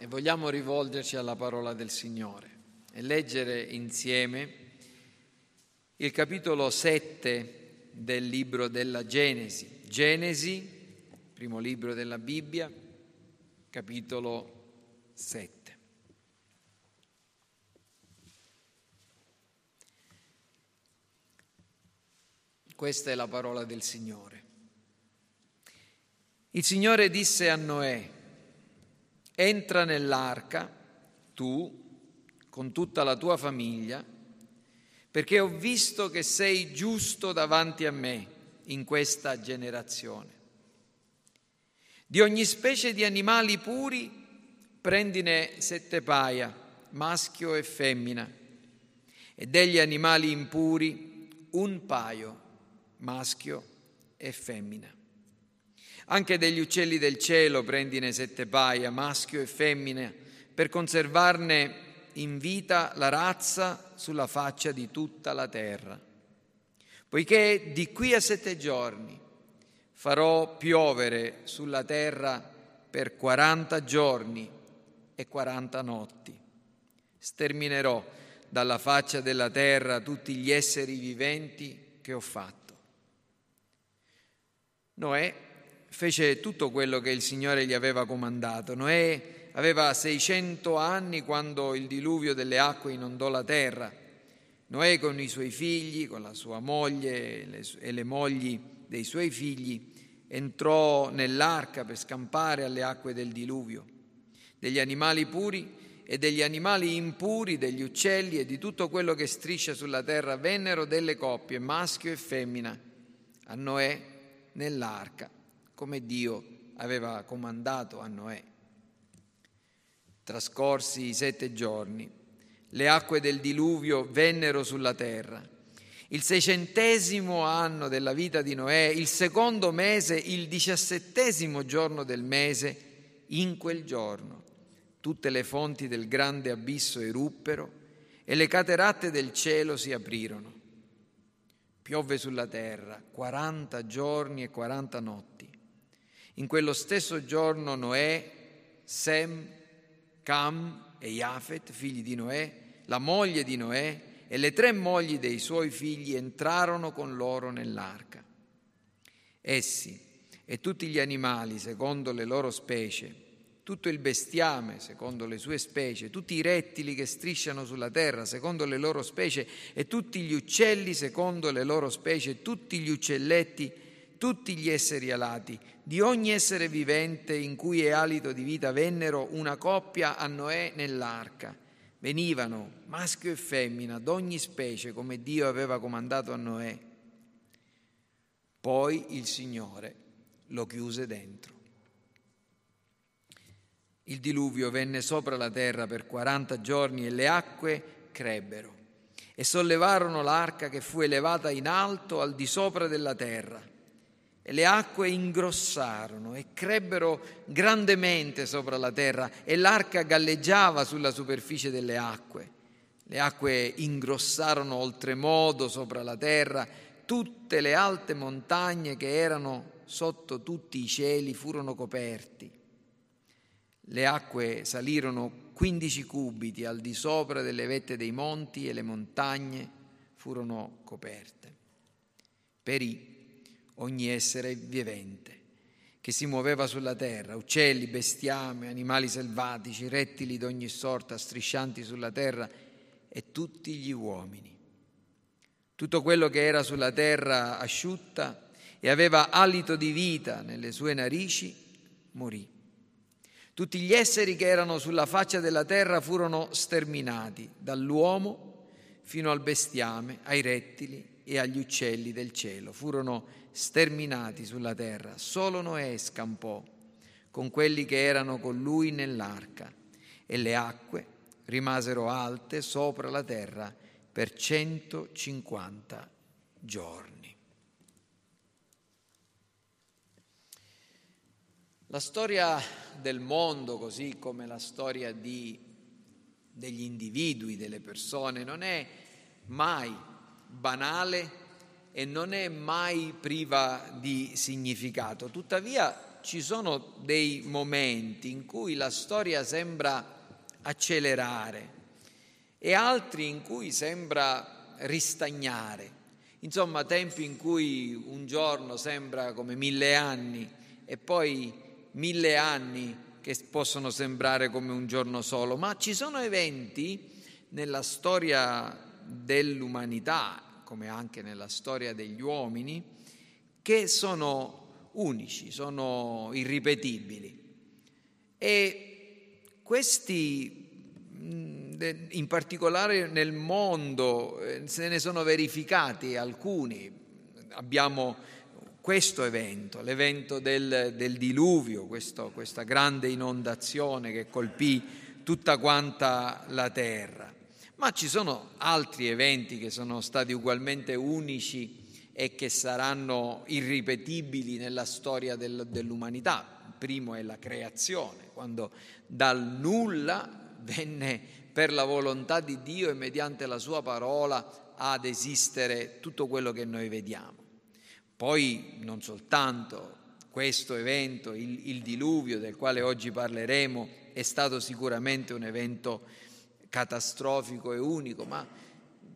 e vogliamo rivolgerci alla parola del Signore e leggere insieme il capitolo 7 del libro della Genesi. Genesi, primo libro della Bibbia, capitolo 7. Questa è la parola del Signore. Il Signore disse a Noè, entra nell'arca, tu, con tutta la tua famiglia, perché ho visto che sei giusto davanti a me in questa generazione. Di ogni specie di animali puri prendine sette paia, maschio e femmina, e degli animali impuri un paio, maschio e femmina. Anche degli uccelli del cielo prendine sette paia, maschio e femmine, per conservarne in vita la razza sulla faccia di tutta la terra. Poiché di qui a sette giorni farò piovere sulla terra per quaranta giorni e quaranta notti. Sterminerò dalla faccia della terra tutti gli esseri viventi che ho fatto. Noè fece tutto quello che il Signore gli aveva comandato. Noè aveva 600 anni quando il diluvio delle acque inondò la terra. Noè con i suoi figli, con la sua moglie e le mogli dei suoi figli, entrò nell'arca per scampare alle acque del diluvio. Degli animali puri e degli animali impuri, degli uccelli e di tutto quello che striscia sulla terra vennero delle coppie, maschio e femmina, a Noè nell'arca come Dio aveva comandato a Noè. Trascorsi i sette giorni, le acque del diluvio vennero sulla terra. Il seicentesimo anno della vita di Noè, il secondo mese, il diciassettesimo giorno del mese, in quel giorno tutte le fonti del grande abisso eruppero e le cateratte del cielo si aprirono. Piovve sulla terra quaranta giorni e quaranta notti. In quello stesso giorno Noè, Sem, Cam e Jafet, figli di Noè, la moglie di Noè e le tre mogli dei suoi figli entrarono con loro nell'arca. Essi e tutti gli animali secondo le loro specie, tutto il bestiame secondo le sue specie, tutti i rettili che strisciano sulla terra secondo le loro specie e tutti gli uccelli secondo le loro specie, tutti gli uccelletti tutti gli esseri alati, di ogni essere vivente in cui è alito di vita, vennero una coppia a Noè nell'arca. Venivano maschio e femmina d'ogni specie come Dio aveva comandato a Noè. Poi il Signore lo chiuse dentro. Il diluvio venne sopra la terra per 40 giorni e le acque crebbero e sollevarono l'arca che fu elevata in alto al di sopra della terra e le acque ingrossarono e crebbero grandemente sopra la terra e l'arca galleggiava sulla superficie delle acque. Le acque ingrossarono oltremodo sopra la terra, tutte le alte montagne che erano sotto tutti i cieli furono coperti. Le acque salirono 15 cubiti al di sopra delle vette dei monti e le montagne furono coperte. Perì ogni essere vivente che si muoveva sulla terra, uccelli, bestiame, animali selvatici, rettili d'ogni sorta striscianti sulla terra e tutti gli uomini. Tutto quello che era sulla terra asciutta e aveva alito di vita nelle sue narici morì. Tutti gli esseri che erano sulla faccia della terra furono sterminati, dall'uomo fino al bestiame, ai rettili e agli uccelli del cielo. Furono sterminati sulla terra. Solo Noè scampò con quelli che erano con lui nell'arca e le acque rimasero alte sopra la terra per 150 giorni. La storia del mondo, così come la storia di, degli individui, delle persone, non è mai banale e non è mai priva di significato. Tuttavia ci sono dei momenti in cui la storia sembra accelerare e altri in cui sembra ristagnare. Insomma, tempi in cui un giorno sembra come mille anni e poi mille anni che possono sembrare come un giorno solo, ma ci sono eventi nella storia dell'umanità, come anche nella storia degli uomini, che sono unici, sono irripetibili. E questi in particolare nel mondo eh, se ne sono verificati alcuni. Abbiamo questo evento, l'evento del, del diluvio, questo, questa grande inondazione che colpì tutta quanta la terra. Ma ci sono altri eventi che sono stati ugualmente unici e che saranno irripetibili nella storia del, dell'umanità. Il primo è la creazione, quando dal nulla venne per la volontà di Dio e mediante la sua parola ad esistere tutto quello che noi vediamo. Poi non soltanto questo evento, il, il diluvio del quale oggi parleremo, è stato sicuramente un evento catastrofico e unico, ma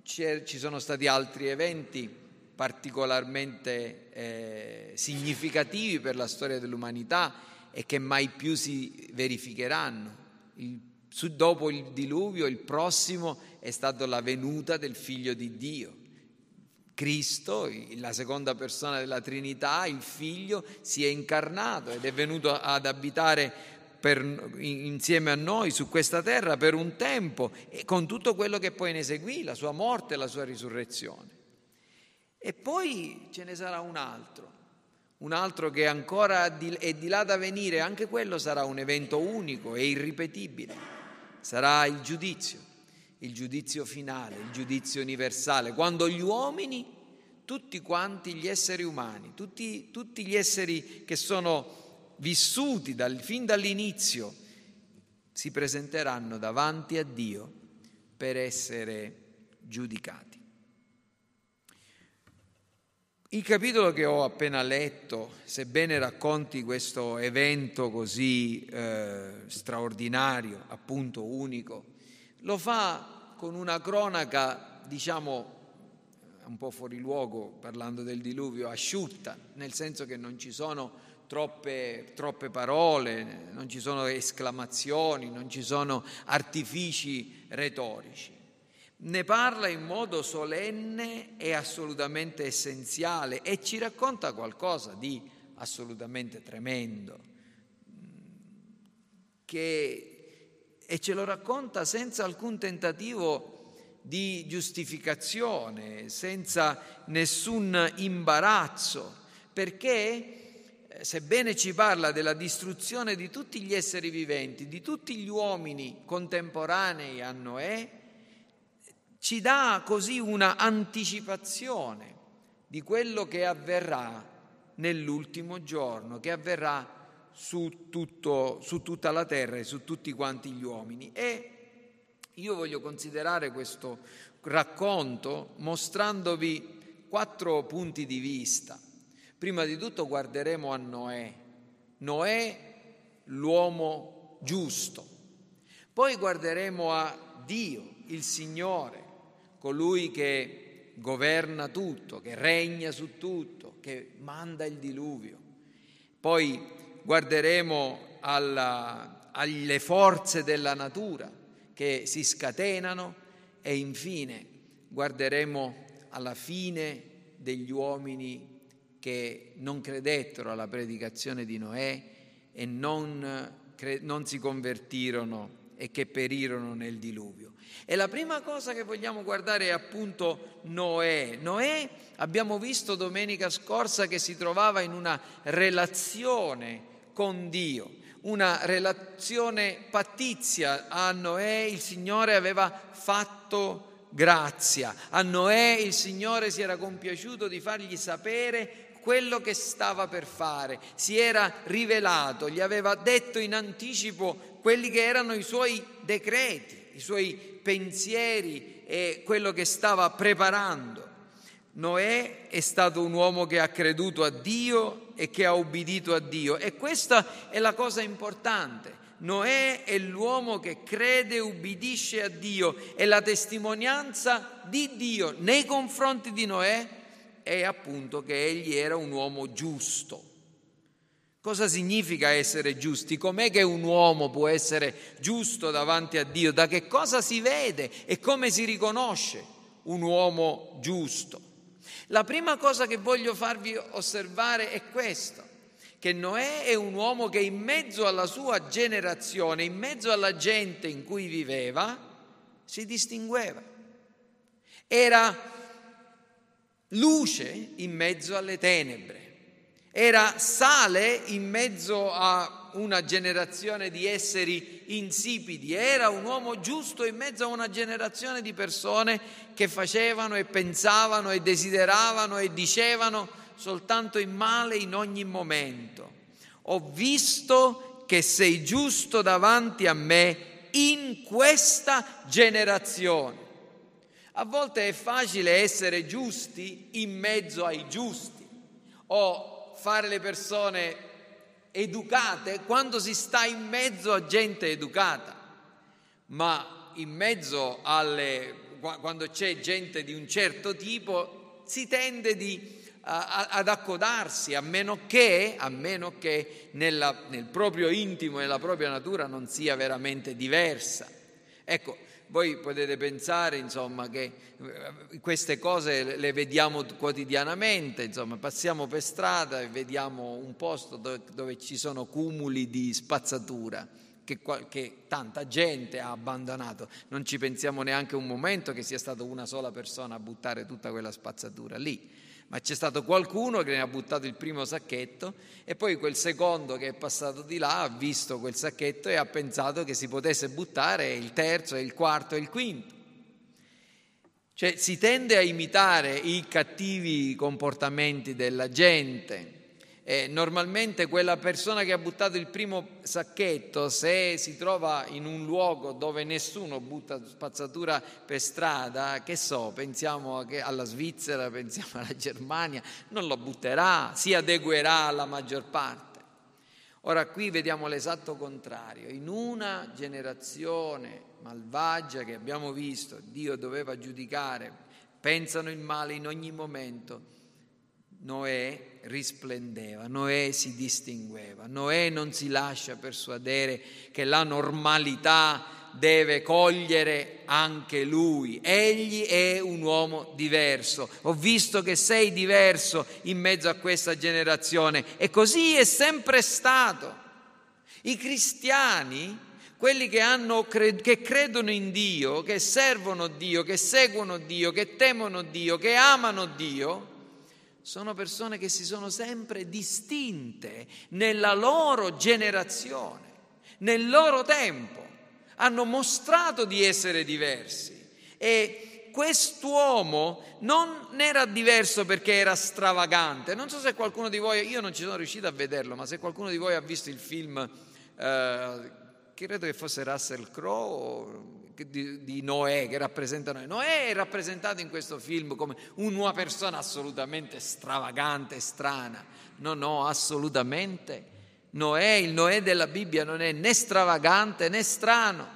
ci sono stati altri eventi particolarmente eh, significativi per la storia dell'umanità e che mai più si verificheranno. Il su, dopo il diluvio, il prossimo è stata la venuta del Figlio di Dio. Cristo, la seconda persona della Trinità, il Figlio, si è incarnato ed è venuto ad abitare per, insieme a noi su questa terra per un tempo e con tutto quello che poi ne seguì, la sua morte e la sua risurrezione. E poi ce ne sarà un altro, un altro che ancora è di là da venire, anche quello sarà un evento unico e irripetibile sarà il giudizio, il giudizio finale, il giudizio universale, quando gli uomini, tutti quanti gli esseri umani, tutti, tutti gli esseri che sono vissuti dal, fin dall'inizio, si presenteranno davanti a Dio per essere giudicati. Il capitolo che ho appena letto, sebbene racconti questo evento così eh, straordinario, appunto unico, lo fa con una cronaca, diciamo, un po' fuori luogo parlando del diluvio, asciutta, nel senso che non ci sono troppe, troppe parole, non ci sono esclamazioni, non ci sono artifici retorici. Ne parla in modo solenne e assolutamente essenziale e ci racconta qualcosa di assolutamente tremendo, che, e ce lo racconta senza alcun tentativo di giustificazione, senza nessun imbarazzo, perché sebbene ci parla della distruzione di tutti gli esseri viventi, di tutti gli uomini contemporanei a Noè, ci dà così una anticipazione di quello che avverrà nell'ultimo giorno, che avverrà su, tutto, su tutta la terra e su tutti quanti gli uomini. E io voglio considerare questo racconto mostrandovi quattro punti di vista. Prima di tutto guarderemo a Noè. Noè, l'uomo giusto. Poi guarderemo a Dio, il Signore, colui che governa tutto, che regna su tutto, che manda il diluvio. Poi guarderemo alla, alle forze della natura che si scatenano e infine guarderemo alla fine degli uomini che non credettero alla predicazione di Noè e non, non si convertirono e che perirono nel diluvio. E la prima cosa che vogliamo guardare è appunto Noè. Noè abbiamo visto domenica scorsa che si trovava in una relazione con Dio, una relazione pattizia. A Noè il Signore aveva fatto grazia, a Noè il Signore si era compiaciuto di fargli sapere quello che stava per fare, si era rivelato, gli aveva detto in anticipo quelli che erano i suoi decreti, i suoi pensieri e quello che stava preparando. Noè è stato un uomo che ha creduto a Dio e che ha ubbidito a Dio. E questa è la cosa importante. Noè è l'uomo che crede e ubbidisce a Dio e la testimonianza di Dio nei confronti di Noè è appunto che egli era un uomo giusto. Cosa significa essere giusti? Com'è che un uomo può essere giusto davanti a Dio? Da che cosa si vede e come si riconosce un uomo giusto? La prima cosa che voglio farvi osservare è questa, che Noè è un uomo che in mezzo alla sua generazione, in mezzo alla gente in cui viveva, si distingueva. Era luce in mezzo alle tenebre era sale in mezzo a una generazione di esseri insipidi, era un uomo giusto in mezzo a una generazione di persone che facevano e pensavano e desideravano e dicevano soltanto il male in ogni momento. Ho visto che sei giusto davanti a me in questa generazione. A volte è facile essere giusti in mezzo ai giusti o fare le persone educate quando si sta in mezzo a gente educata, ma in mezzo alle quando c'è gente di un certo tipo si tende di, a, ad accodarsi, a meno che, a meno che nella, nel proprio intimo e nella propria natura non sia veramente diversa. Ecco, voi potete pensare insomma, che eh, queste cose le vediamo quotidianamente, insomma, passiamo per strada e vediamo un posto dove, dove ci sono cumuli di spazzatura che, che, tanta gente ha abbandonato. Non ci pensiamo neanche un momento che sia stata una sola persona a buttare tutta quella spazzatura lì ma c'è stato qualcuno che ne ha buttato il primo sacchetto e poi quel secondo che è passato di là ha visto quel sacchetto e ha pensato che si potesse buttare il terzo, il quarto e il quinto. Cioè si tende a imitare i cattivi comportamenti della gente eh, normalmente quella persona che ha buttato il primo sacchetto, se si trova in un luogo dove nessuno butta spazzatura per strada, che so, pensiamo alla Svizzera, pensiamo alla Germania, non lo butterà, si adeguerà alla maggior parte. Ora qui vediamo l'esatto contrario. In una generazione malvagia che abbiamo visto, Dio doveva giudicare, pensano il male in ogni momento Noè risplendeva, Noè si distingueva, Noè non si lascia persuadere che la normalità deve cogliere anche lui. Egli è un uomo diverso. Ho visto che sei diverso in mezzo a questa generazione e così è sempre stato. I cristiani, quelli che, hanno, che credono in Dio, che servono Dio, che seguono Dio, che temono Dio, che amano Dio, sono persone che si sono sempre distinte nella loro generazione, nel loro tempo, hanno mostrato di essere diversi e quest'uomo non era diverso perché era stravagante. Non so se qualcuno di voi, io non ci sono riuscito a vederlo, ma se qualcuno di voi ha visto il film, eh, credo che fosse Russell Crowe di, di, Noè, che rappresenta Noè. Noè è rappresentato in questo film come una persona assolutamente stravagante, strana. No, no, assolutamente. Noè, il Noè della Bibbia non è né stravagante né strano,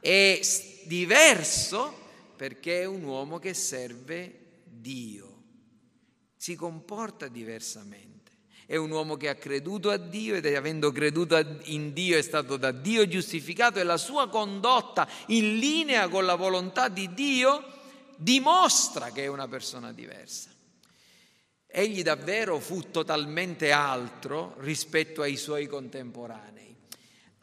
è diverso perché è un uomo che serve Dio, si comporta diversamente. È un uomo che ha creduto a Dio ed avendo creduto in Dio è stato da Dio giustificato e la sua condotta in linea con la volontà di Dio dimostra che è una persona diversa. Egli davvero fu totalmente altro rispetto ai suoi contemporanei.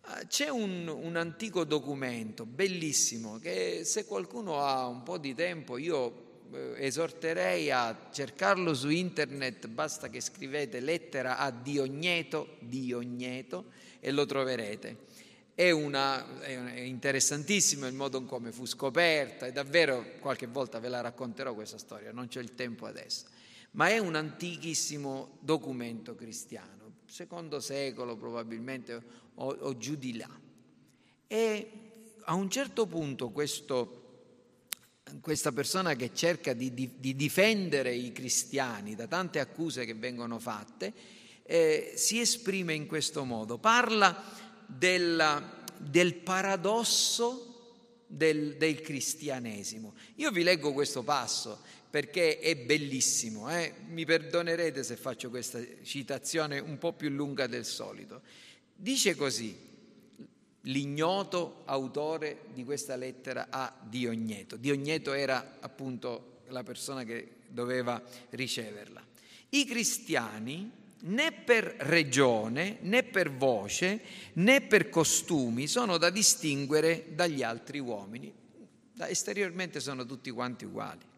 Ah, c'è un, un, antico documento bellissimo che se qualcuno ha un po' di tempo io esorterei a cercarlo su internet, basta che scrivete lettera a Diogneto, Diogneto e lo troverete. È, una, è interessantissimo il modo in come fu scoperta e davvero qualche volta ve la racconterò questa storia, non c'è il tempo adesso, ma è un antichissimo documento cristiano, secondo secolo probabilmente o, o giù di là. E a un certo punto questo questa persona che cerca di, di, di, difendere i cristiani da tante accuse che vengono fatte, eh, si esprime in questo modo, parla della, del paradosso del, del, cristianesimo. Io vi leggo questo passo perché è bellissimo, eh? mi perdonerete se faccio questa citazione un po' più lunga del solito. Dice così, l'ignoto autore di questa lettera a Diogneto. Diogneto era appunto la persona che doveva riceverla. I cristiani né per regione, né per voce, né per costumi sono da distinguere dagli altri uomini. Esteriormente sono tutti quanti uguali.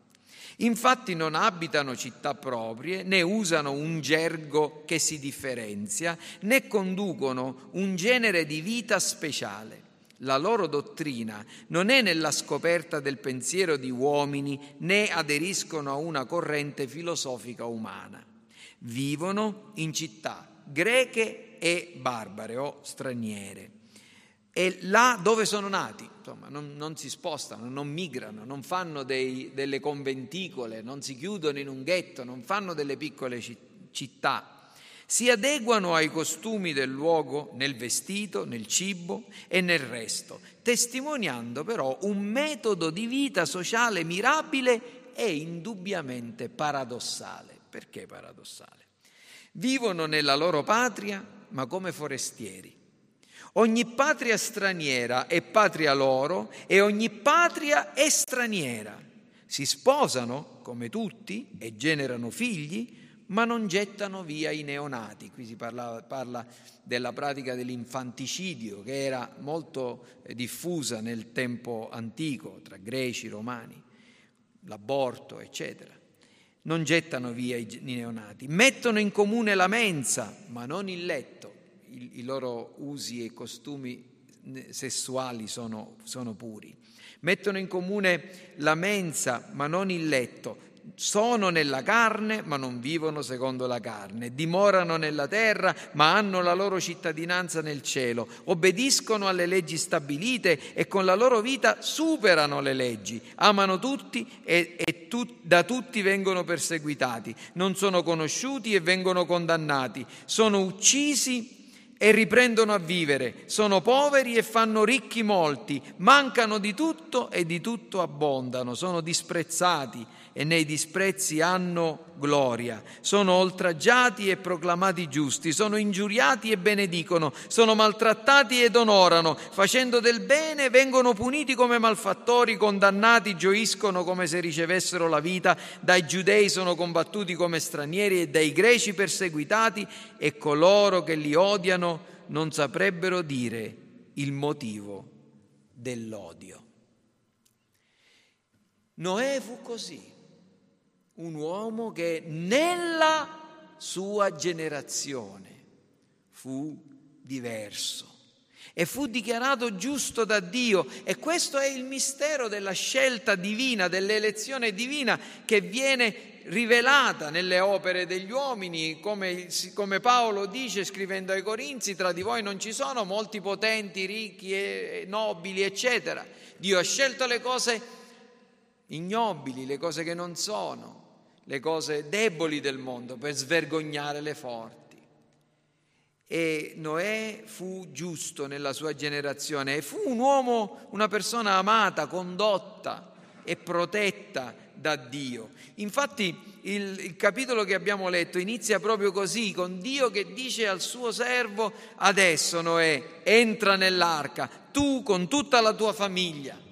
Infatti non abitano città proprie, né usano un gergo che si differenzia, né conducono un genere di vita speciale. La loro dottrina non è nella scoperta del pensiero di uomini, né aderiscono a una corrente filosofica umana. Vivono in città greche e barbare o straniere. E là dove sono nati, insomma, non, non, si spostano, non migrano, non fanno dei, delle conventicole, non si chiudono in un ghetto, non fanno delle piccole città. Si adeguano ai costumi del luogo nel vestito, nel cibo e nel resto, testimoniando però un metodo di vita sociale mirabile e indubbiamente paradossale. Perché paradossale? Vivono nella loro patria, ma come forestieri Ogni patria straniera è patria loro e ogni patria è straniera. Si sposano, come tutti, e generano figli, ma non gettano via i neonati. Qui si parla, parla della pratica dell'infanticidio che era molto eh, diffusa nel tempo antico tra greci, romani, l'aborto, eccetera. Non gettano via i neonati, mettono in comune la mensa, ma non il letto i, i loro usi e costumi sessuali sono, sono puri. Mettono in comune la mensa ma non il letto, sono nella carne ma non vivono secondo la carne, dimorano nella terra ma hanno la loro cittadinanza nel cielo, obbediscono alle leggi stabilite e con la loro vita superano le leggi, amano tutti e, e tu, da tutti vengono perseguitati, non sono conosciuti e vengono condannati, sono uccisi e riprendono a vivere, sono poveri e fanno ricchi molti, mancano di tutto e di tutto abbondano, sono disprezzati e nei disprezzi hanno gloria, sono oltraggiati e proclamati giusti, sono ingiuriati e benedicono, sono maltrattati ed onorano, facendo del bene vengono puniti come malfattori, condannati gioiscono come se ricevessero la vita, dai giudei sono combattuti come stranieri e dai greci perseguitati e coloro che li odiano non saprebbero dire il motivo dell'odio. Noè fu così un uomo che nella sua generazione fu diverso e fu dichiarato giusto da Dio. E questo è il mistero della scelta divina, dell'elezione divina che viene rivelata nelle opere degli uomini, come, come, Paolo dice scrivendo ai Corinzi, tra di voi non ci sono molti potenti, ricchi e nobili, eccetera. Dio ha scelto le cose ignobili, le cose che non sono, le cose deboli del mondo per svergognare le forti. E Noè fu giusto nella sua generazione e fu un uomo, una persona amata, condotta e protetta da Dio. Infatti il, il, capitolo che abbiamo letto inizia proprio così, con Dio che dice al suo servo, adesso Noè, entra nell'arca, tu con tutta la tua famiglia.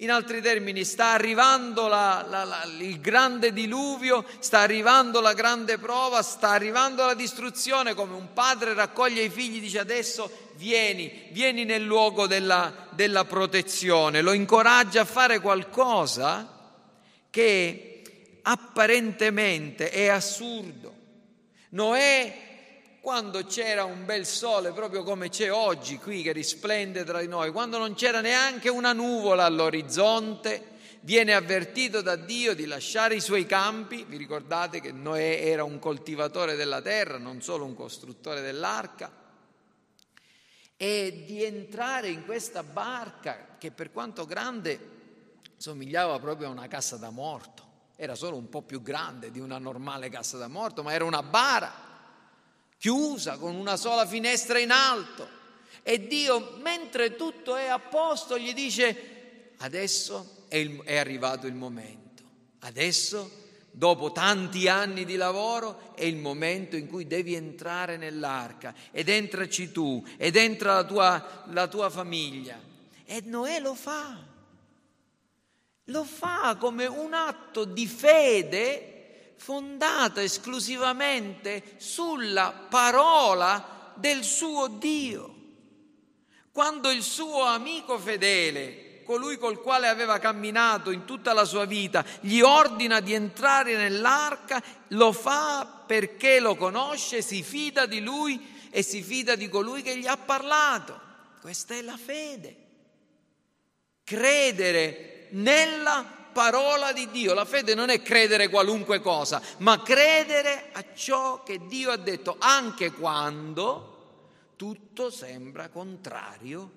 In altri termini, sta arrivando la, la, la, il grande diluvio, sta arrivando la grande prova, sta arrivando la distruzione, come un padre raccoglie i figli, dice adesso vieni, vieni nel luogo della, della protezione, lo incoraggia a fare qualcosa che apparentemente è assurdo. Noè quando c'era un bel sole, proprio come c'è oggi qui che risplende tra di noi, quando non c'era neanche una nuvola all'orizzonte, viene avvertito da Dio di lasciare i suoi campi, vi ricordate che Noè era un coltivatore della terra, non solo un costruttore dell'arca, e di entrare in questa barca che per quanto grande somigliava proprio a una cassa da morto, era solo un po' più grande di una normale cassa da morto, ma era una bara chiusa con una sola finestra in alto. E Dio, mentre tutto è a posto, gli dice, adesso è, il, è arrivato il momento, adesso, dopo tanti anni di lavoro, è il momento in cui devi entrare nell'arca ed entraci tu ed entra la tua, la tua famiglia. E Noè lo fa, lo fa come un atto di fede fondata esclusivamente sulla parola del suo Dio. Quando il suo amico fedele, colui col quale aveva camminato in tutta la sua vita, gli ordina di entrare nell'arca, lo fa perché lo conosce, si fida di lui e si fida di colui che gli ha parlato. Questa è la fede. Credere nella parola di Dio. La fede non è credere qualunque cosa, ma credere a ciò che Dio ha detto, anche quando tutto sembra contrario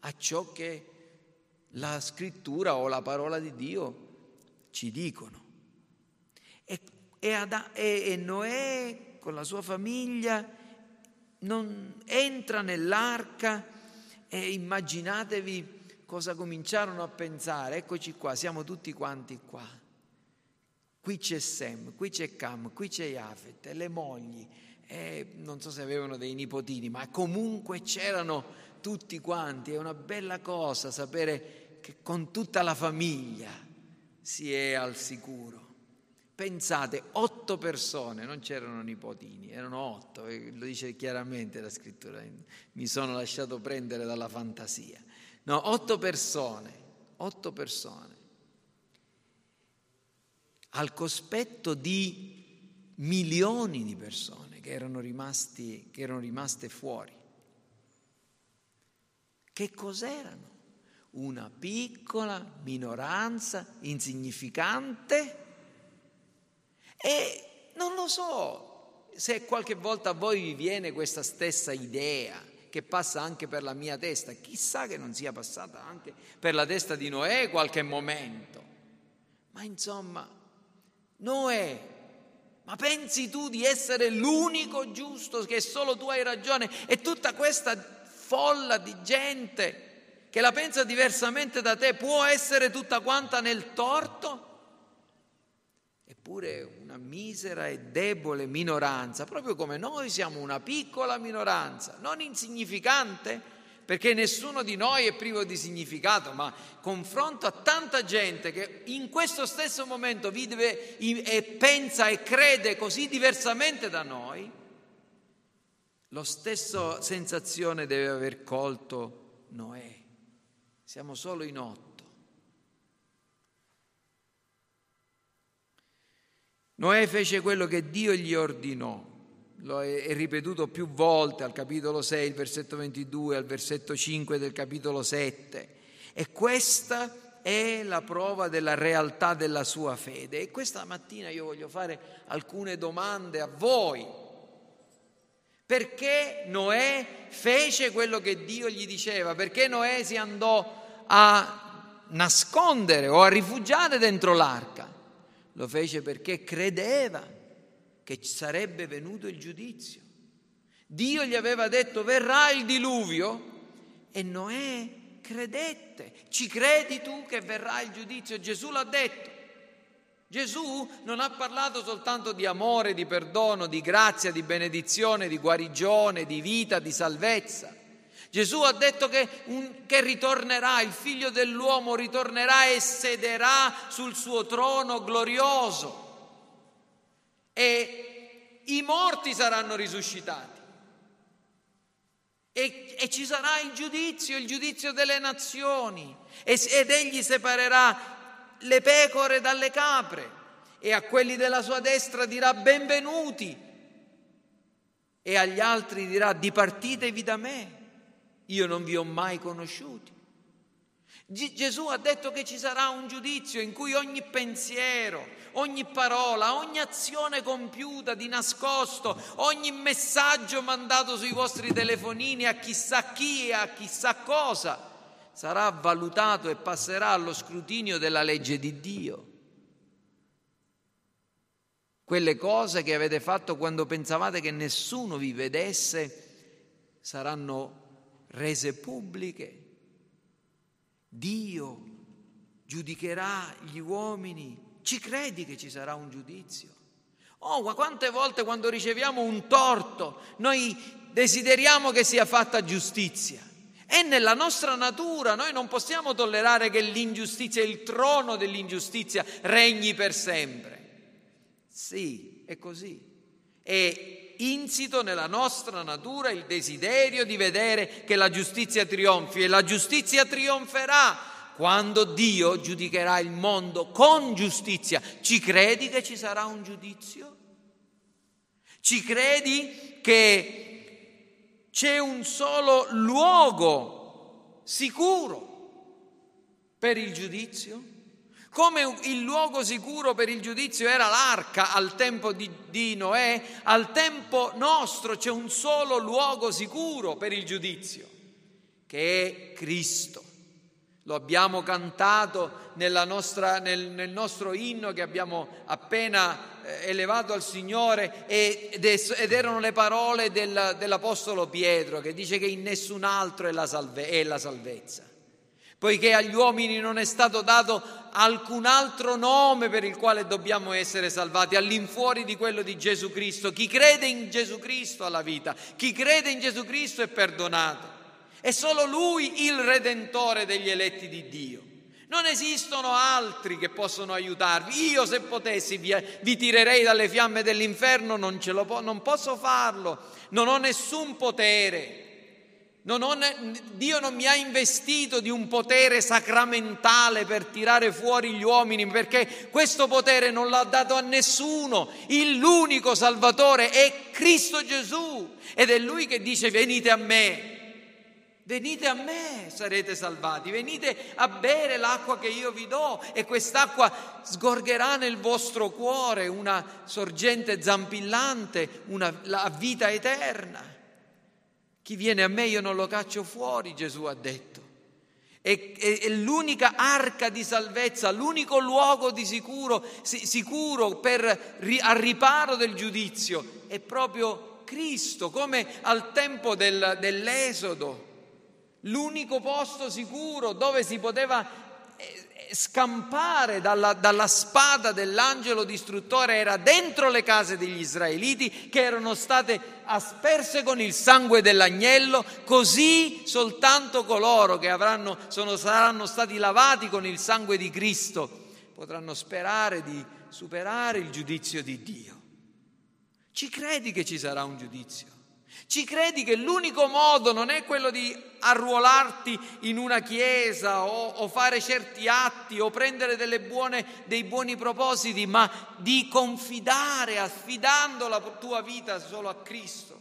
a ciò che la scrittura o la parola di Dio ci dicono. E, e, Ad, e, e Noè con la sua famiglia non entra nell'arca e immaginatevi cosa cominciarono a pensare. Eccoci qua, siamo tutti quanti qua. Qui c'è Sem, qui c'è Cam, qui c'è Jafet, le mogli, eh, non so se avevano dei nipotini, ma comunque c'erano tutti quanti. È una bella cosa sapere che con tutta la famiglia si è al sicuro. Pensate, otto persone, non c'erano nipotini, erano otto, lo dice chiaramente la scrittura, mi sono lasciato prendere dalla fantasia. No, otto persone, otto persone, al cospetto di milioni di persone che erano, rimasti, che erano rimaste fuori. Che cos'erano? Una piccola minoranza insignificante e non lo so se qualche volta a voi vi viene questa stessa idea che passa anche per la mia testa, chissà che non sia passata anche per la testa di Noè qualche momento. Ma insomma, Noè ma pensi tu di essere l'unico giusto, che solo tu hai ragione e tutta questa folla di gente che la pensa diversamente da te può essere tutta quanta nel torto? Eppure una misera e debole minoranza, proprio come noi siamo una piccola minoranza, non insignificante, perché nessuno di noi è privo di significato, ma confronto a tanta gente che in questo stesso momento vive e pensa e crede così diversamente da noi, lo stesso sensazione deve aver colto Noè. Siamo solo in otto. Noè fece quello che Dio gli ordinò lo è ripetuto più volte al capitolo 6, il versetto 22, al versetto 5 del capitolo 7. E questa è la prova della realtà della sua fede. E questa mattina io voglio fare alcune domande a voi. Perché Noè fece quello che Dio gli diceva? Perché Noè si andò a nascondere o a rifugiare dentro l'arca? Lo fece perché credeva che sarebbe venuto il giudizio. Dio gli aveva detto verrà il diluvio e Noè credette. Ci credi tu che verrà il giudizio? Gesù l'ha detto. Gesù non ha parlato soltanto di amore, di perdono, di grazia, di benedizione, di guarigione, di vita, di salvezza. Gesù ha detto che, un, che, ritornerà, il figlio dell'uomo ritornerà e sederà sul suo trono glorioso. E i morti saranno risuscitati. E, e, ci sarà il giudizio, il giudizio delle nazioni, e, ed egli separerà le pecore dalle capre, e a quelli della sua destra dirà benvenuti, e agli altri dirà dipartitevi da me, io non vi ho mai conosciuti. Gesù ha detto che ci sarà un giudizio in cui ogni pensiero, ogni parola, ogni azione compiuta di nascosto, ogni messaggio mandato sui vostri telefonini a chissà chi e a chissà cosa sarà valutato e passerà allo scrutinio della legge di Dio. Quelle cose che avete fatto quando pensavate che nessuno vi vedesse saranno rese pubbliche. Dio giudicherà gli uomini. Ci credi che ci sarà un giudizio? Oh, quante volte quando riceviamo un torto noi desideriamo che sia fatta giustizia. È nella nostra natura, noi non possiamo tollerare che l'ingiustizia, il trono dell'ingiustizia regni per sempre. Sì, è così. È insito nella nostra natura il desiderio di vedere che la giustizia trionfi e la giustizia trionferà quando Dio giudicherà il mondo con giustizia. Ci credi che ci sarà un giudizio? Ci credi che c'è un solo luogo sicuro per il giudizio? Come il luogo sicuro per il giudizio era l'arca al tempo di, di, Noè, al tempo nostro c'è un solo luogo sicuro per il giudizio, che è Cristo. Lo abbiamo cantato nostra, nel, nel, nostro inno che abbiamo appena eh, elevato al Signore ed, ed erano le parole del, dell'Apostolo Pietro che dice che in nessun altro è la, salve, è la salvezza, poiché agli uomini non è stato dato alcun altro nome per il quale dobbiamo essere salvati, all'infuori di quello di Gesù Cristo. Chi crede in Gesù Cristo ha la vita, chi crede in Gesù Cristo è perdonato. È solo Lui il redentore degli eletti di Dio. Non esistono altri che possono aiutarvi. Io se potessi vi, vi tirerei dalle fiamme dell'inferno, non, po- non posso farlo, non ho nessun potere. Non ho, Dio non mi ha investito di un potere sacramentale per tirare fuori gli uomini, perché questo potere non l'ha dato a nessuno. L'unico Salvatore è Cristo Gesù ed è Lui che dice venite a me Venite a me, sarete salvati, venite a bere l'acqua che io vi do e quest'acqua sgorgerà nel vostro cuore una sorgente zampillante, una vita eterna. Chi viene a me io non lo caccio fuori, Gesù ha detto. È, è, è l'unica arca di salvezza, l'unico luogo di sicuro, sicuro per, al riparo del giudizio, è proprio Cristo, come al tempo del, dell'Esodo l'unico posto sicuro dove si poteva scampare dalla, dalla, spada dell'angelo distruttore era dentro le case degli israeliti che erano state asperse con il sangue dell'agnello, così soltanto coloro che avranno, sono, saranno stati lavati con il sangue di Cristo potranno sperare di superare il giudizio di Dio. Ci credi che ci sarà un giudizio? Ci credi che l'unico modo non è quello di arruolarti in una chiesa o, o fare certi atti o prendere buone, dei buoni propositi, ma di confidare, affidando la tua vita solo a Cristo.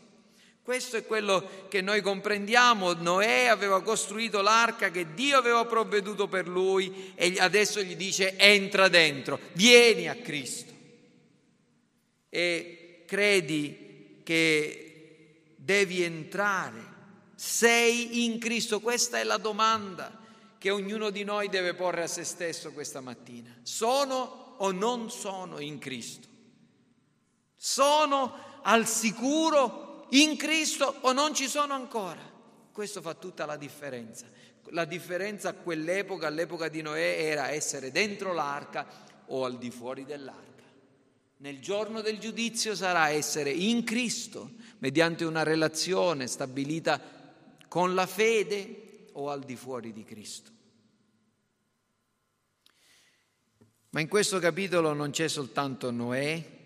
Questo è quello che noi comprendiamo. Noè aveva costruito l'arca che Dio aveva provveduto per lui e adesso gli dice entra dentro, vieni a Cristo. E credi che devi entrare. Sei in Cristo? Questa è la domanda che ognuno di noi deve porre a se stesso questa mattina. Sono o non sono in Cristo? Sono al sicuro in Cristo o non ci sono ancora? Questo fa tutta la differenza. La differenza a quell'epoca, all'epoca di Noè, era essere dentro l'arca o al di fuori dell'arca. Nel giorno del giudizio sarà essere in Cristo mediante una relazione stabilita con la fede o al di fuori di Cristo. Ma in questo capitolo non c'è soltanto Noè,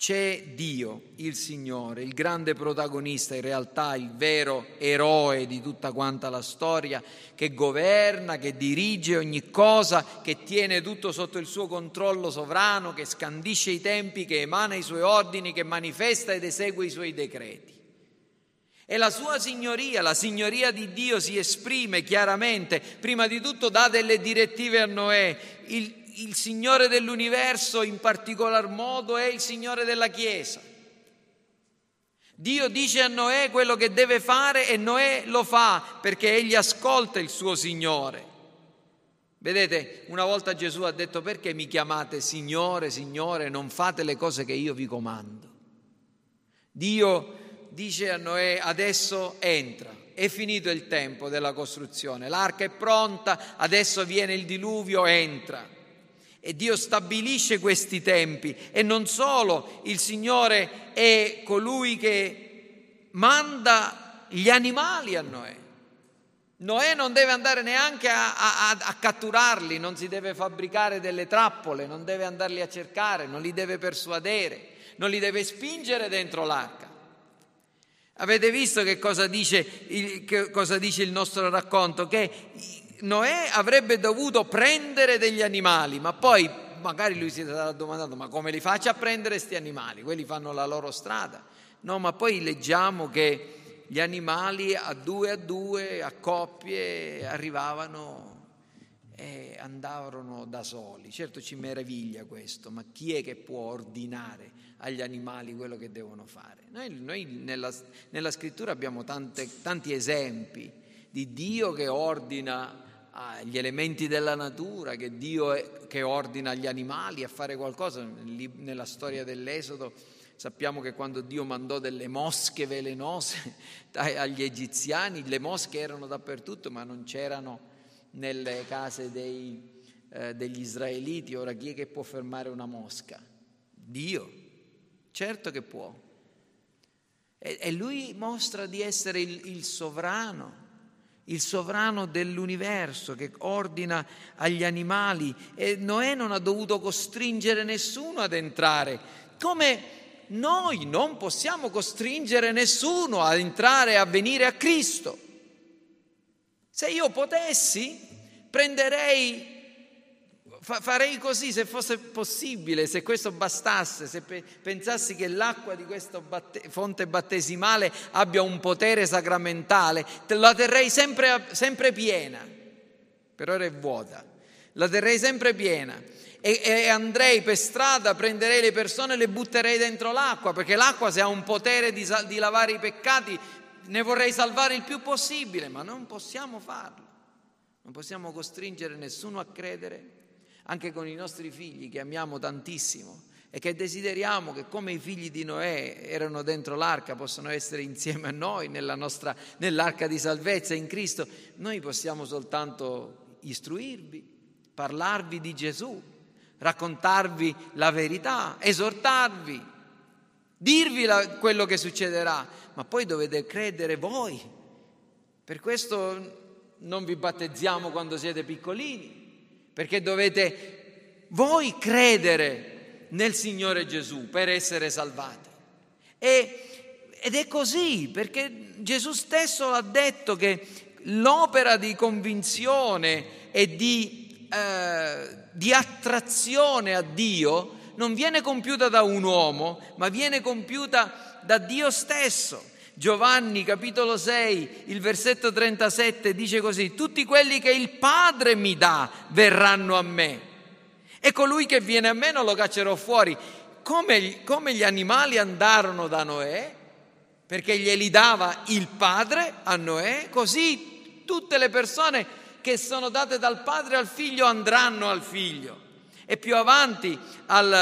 c'è Dio, il Signore, il grande protagonista, in realtà il vero eroe di tutta quanta la storia, che governa, che dirige ogni cosa, che tiene tutto sotto il suo controllo sovrano, che scandisce i tempi, che emana i suoi ordini, che manifesta ed esegue i suoi decreti. E la sua signoria, la signoria di Dio si esprime chiaramente, prima di tutto dà delle direttive a Noè, il, il Signore dell'universo in particolar modo è il Signore della Chiesa. Dio dice a Noè quello che deve fare e Noè lo fa perché egli ascolta il suo Signore. Vedete, una volta Gesù ha detto perché mi chiamate Signore, Signore, non fate le cose che io vi comando. Dio dice a Noè adesso entra, è finito il tempo della costruzione, l'arca è pronta, adesso viene il diluvio, entra. E Dio stabilisce questi tempi e non solo, il Signore è colui che manda gli animali a Noè. Noè non deve andare neanche a, a, a, catturarli, non si deve fabbricare delle trappole, non deve andarli a cercare, non li deve persuadere, non li deve spingere dentro l'arca. Avete visto che cosa dice il, che cosa dice il nostro racconto? Che Noè avrebbe dovuto prendere degli animali, ma poi magari lui si sarà domandato ma come li faccio a prendere questi animali? Quelli fanno la loro strada. No, ma poi leggiamo che gli animali a due a due, a coppie, arrivavano e andavano da soli. Certo ci meraviglia questo, ma chi è che può ordinare agli animali quello che devono fare? Noi, noi nella, nella, scrittura abbiamo tante, tanti esempi di Dio che ordina gli elementi della natura, che Dio è, che ordina agli animali a fare qualcosa. Nella storia dell'Esodo Sappiamo che quando Dio mandò delle mosche velenose agli egiziani, le mosche erano dappertutto, ma non c'erano nelle case dei, eh, degli israeliti. Ora chi è che può fermare una mosca? Dio, certo che può. E, e lui mostra di essere il, il sovrano il sovrano dell'universo che ordina agli animali e Noè non ha dovuto costringere nessuno ad entrare. Come noi non possiamo costringere nessuno a entrare e a venire a Cristo. Se io potessi, prenderei, farei così se fosse possibile, se questo bastasse, se pensassi che l'acqua di questa batte, fonte battesimale abbia un potere sacramentale, la terrei sempre, sempre piena, per ora è vuota, la terrei sempre piena. E, e, andrei per strada, prenderei le persone e le butterei dentro l'acqua, perché l'acqua se ha un potere di, di lavare i peccati ne vorrei salvare il più possibile, ma non possiamo farlo. Non possiamo costringere nessuno a credere, anche con i nostri figli che amiamo tantissimo e che desideriamo che come i figli di Noè erano dentro l'arca possano essere insieme a noi nostra, nell'arca di salvezza in Cristo. Noi possiamo soltanto istruirvi, parlarvi di Gesù, raccontarvi la verità, esortarvi, dirvi la, quello che succederà, ma poi dovete credere voi. Per questo non vi battezziamo quando siete piccolini, perché dovete voi credere nel Signore Gesù per essere salvati. E, ed è così, perché Gesù stesso ha detto che l'opera di convinzione e di eh, di attrazione a Dio non viene compiuta da un uomo, ma viene compiuta da Dio stesso. Giovanni capitolo 6, il versetto 37 dice così, tutti quelli che il Padre mi dà verranno a me e colui che viene a me non lo caccerò fuori. Come, come gli animali andarono da Noè, perché glieli dava il Padre a Noè, così tutte le persone che sono date dal padre al figlio andranno al figlio. E più avanti al,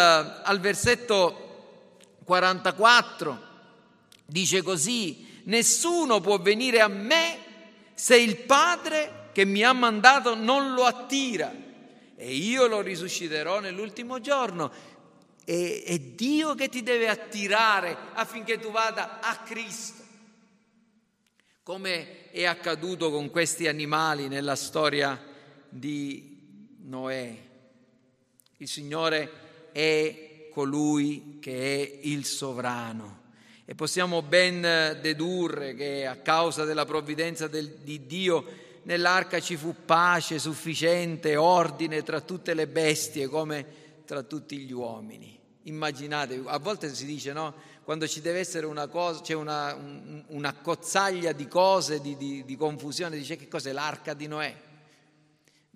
al versetto 44 dice così, nessuno può venire a me se il padre che mi ha mandato non lo attira e io lo risusciterò nell'ultimo giorno. E, è Dio che ti deve attirare affinché tu vada a Cristo come è accaduto con questi animali nella storia di Noè. Il Signore è colui che è il sovrano e possiamo ben dedurre che a causa della provvidenza del, di Dio nell'arca ci fu pace sufficiente, ordine tra tutte le bestie come tra tutti gli uomini. Immaginate, a volte si dice no, quando ci deve essere una cosa, c'è una, un, una cozzaglia di cose, di, di, di confusione, dice che cos'è l'arca di Noè?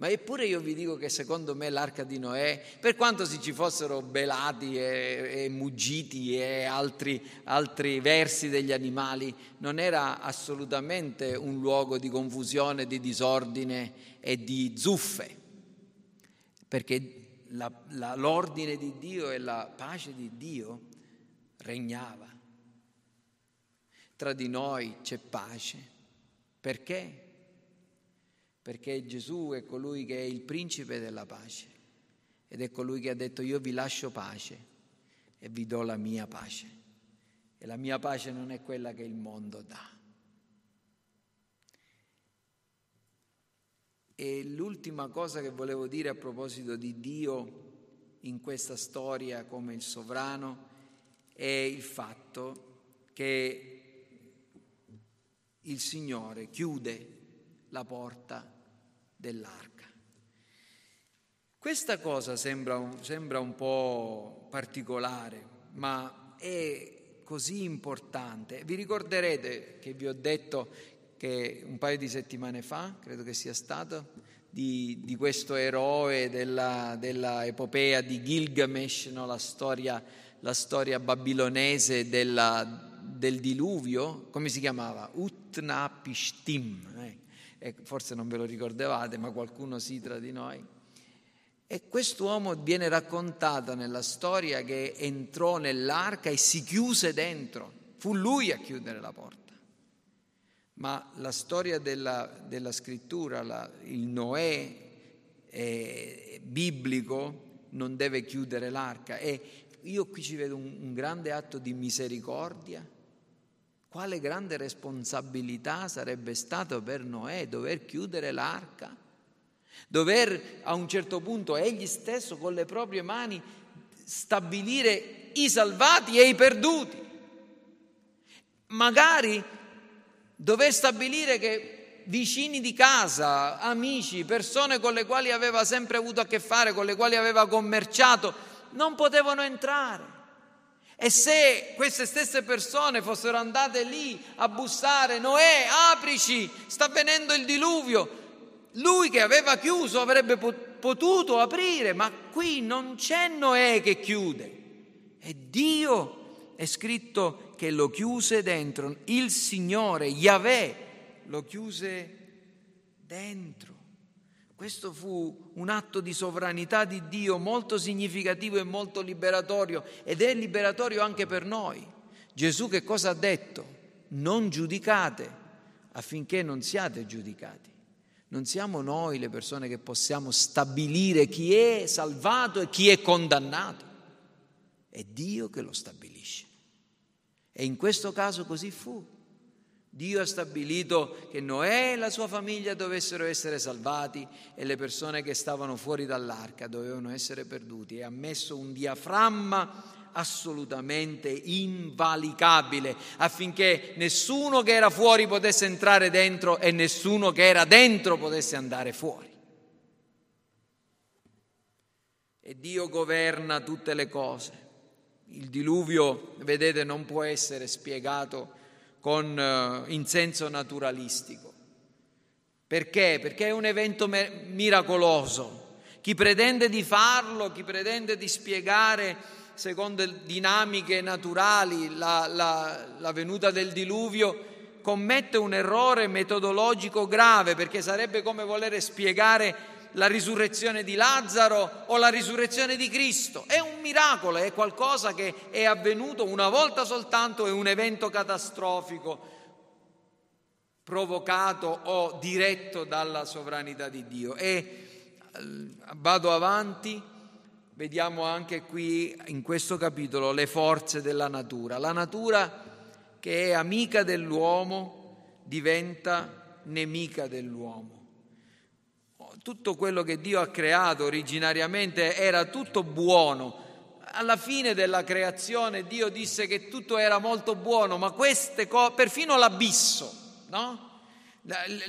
Ma eppure io vi dico che secondo me l'arca di Noè, per quanto si ci fossero belati e, e muggiti e altri, altri, versi degli animali, non era assolutamente un luogo di confusione, di disordine e di zuffe. perché la, la, l'ordine di Dio e la pace di Dio regnava. Tra di noi c'è pace. Perché? Perché Gesù è colui che è il principe della pace ed è colui che ha detto io vi lascio pace e vi do la mia pace. E la mia pace non è quella che il mondo dà. E l'ultima cosa che volevo dire a proposito di Dio in questa storia come il sovrano è il fatto che il Signore chiude la porta dell'arca. Questa cosa sembra un, sembra un po' particolare, ma è così importante. Vi ricorderete che vi ho detto che un paio di settimane fa, credo che sia stato, di, di questo eroe della, della, epopea di Gilgamesh, no? la, storia, la, storia, babilonese della, del diluvio, come si chiamava? Utnapishtim, eh? Forse non ve lo ricordavate, ma qualcuno sì tra di noi. E quest'uomo viene raccontato nella storia che entrò nell'arca e si chiuse dentro, fu lui a chiudere la porta ma la storia della, della scrittura, la, il Noè eh, biblico non deve chiudere l'arca e io qui ci vedo un, un grande atto di misericordia. Quale grande responsabilità sarebbe stato per Noè dover chiudere l'arca? Dover a un certo punto egli stesso con le proprie mani stabilire i salvati e i perduti. Magari dover stabilire che vicini di casa, amici, persone con le quali aveva sempre avuto a che fare, con le quali aveva commerciato, non potevano entrare. E se queste stesse persone fossero andate lì a bussare, Noè, aprici, sta venendo il diluvio, lui che aveva chiuso avrebbe potuto aprire, ma qui non c'è Noè che chiude, è Dio è scritto che lo chiuse dentro, il Signore, Yahweh, lo chiuse dentro. Questo fu un atto di sovranità di Dio molto significativo e molto liberatorio ed è liberatorio anche per noi. Gesù che cosa ha detto? Non giudicate affinché non siate giudicati. Non siamo noi le persone che possiamo stabilire chi è salvato e chi è condannato. È Dio che lo stabilisce. E in questo caso così fu. Dio ha stabilito che Noè e la sua famiglia dovessero essere salvati e le persone che stavano fuori dall'arca dovevano essere perduti e ha messo un diaframma assolutamente invalicabile affinché nessuno che era fuori potesse entrare dentro e nessuno che era dentro potesse andare fuori. E Dio governa tutte le cose. Il diluvio, vedete, non può essere spiegato con, uh, in senso naturalistico. Perché? Perché è un evento miracoloso. Chi pretende di farlo, chi pretende di spiegare secondo dinamiche naturali la, la, la venuta del diluvio, commette un errore metodologico grave perché sarebbe come volere spiegare la risurrezione di Lazzaro o la risurrezione di Cristo. È un miracolo, è qualcosa che è avvenuto una volta soltanto, è un evento catastrofico provocato o diretto dalla sovranità di Dio. E eh, vado avanti, vediamo anche qui in questo capitolo le forze della natura. La natura che è amica dell'uomo diventa nemica dell'uomo tutto quello che Dio ha creato originariamente era tutto buono. Alla fine della creazione Dio disse che tutto era molto buono, ma queste cose, perfino l'abisso, no?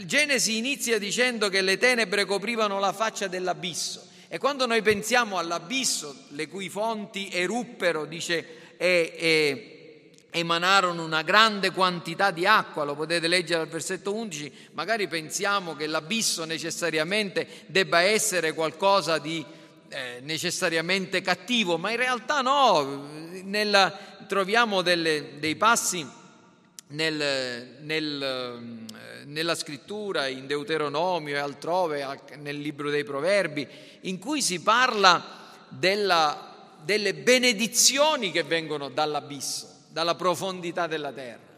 Genesi inizia dicendo che le tenebre coprivano la faccia dell'abisso e quando noi pensiamo all'abisso, le cui fonti eruppero, dice, e, e emanarono una grande quantità di acqua, lo potete leggere al versetto 11, magari pensiamo che l'abisso necessariamente debba essere qualcosa di eh, necessariamente cattivo, ma in realtà no, Nella, troviamo delle, dei passi nel, nel, nella scrittura, in Deuteronomio e altrove, nel libro dei Proverbi, in cui si parla della, delle benedizioni che vengono dall'abisso, dalla profondità della terra.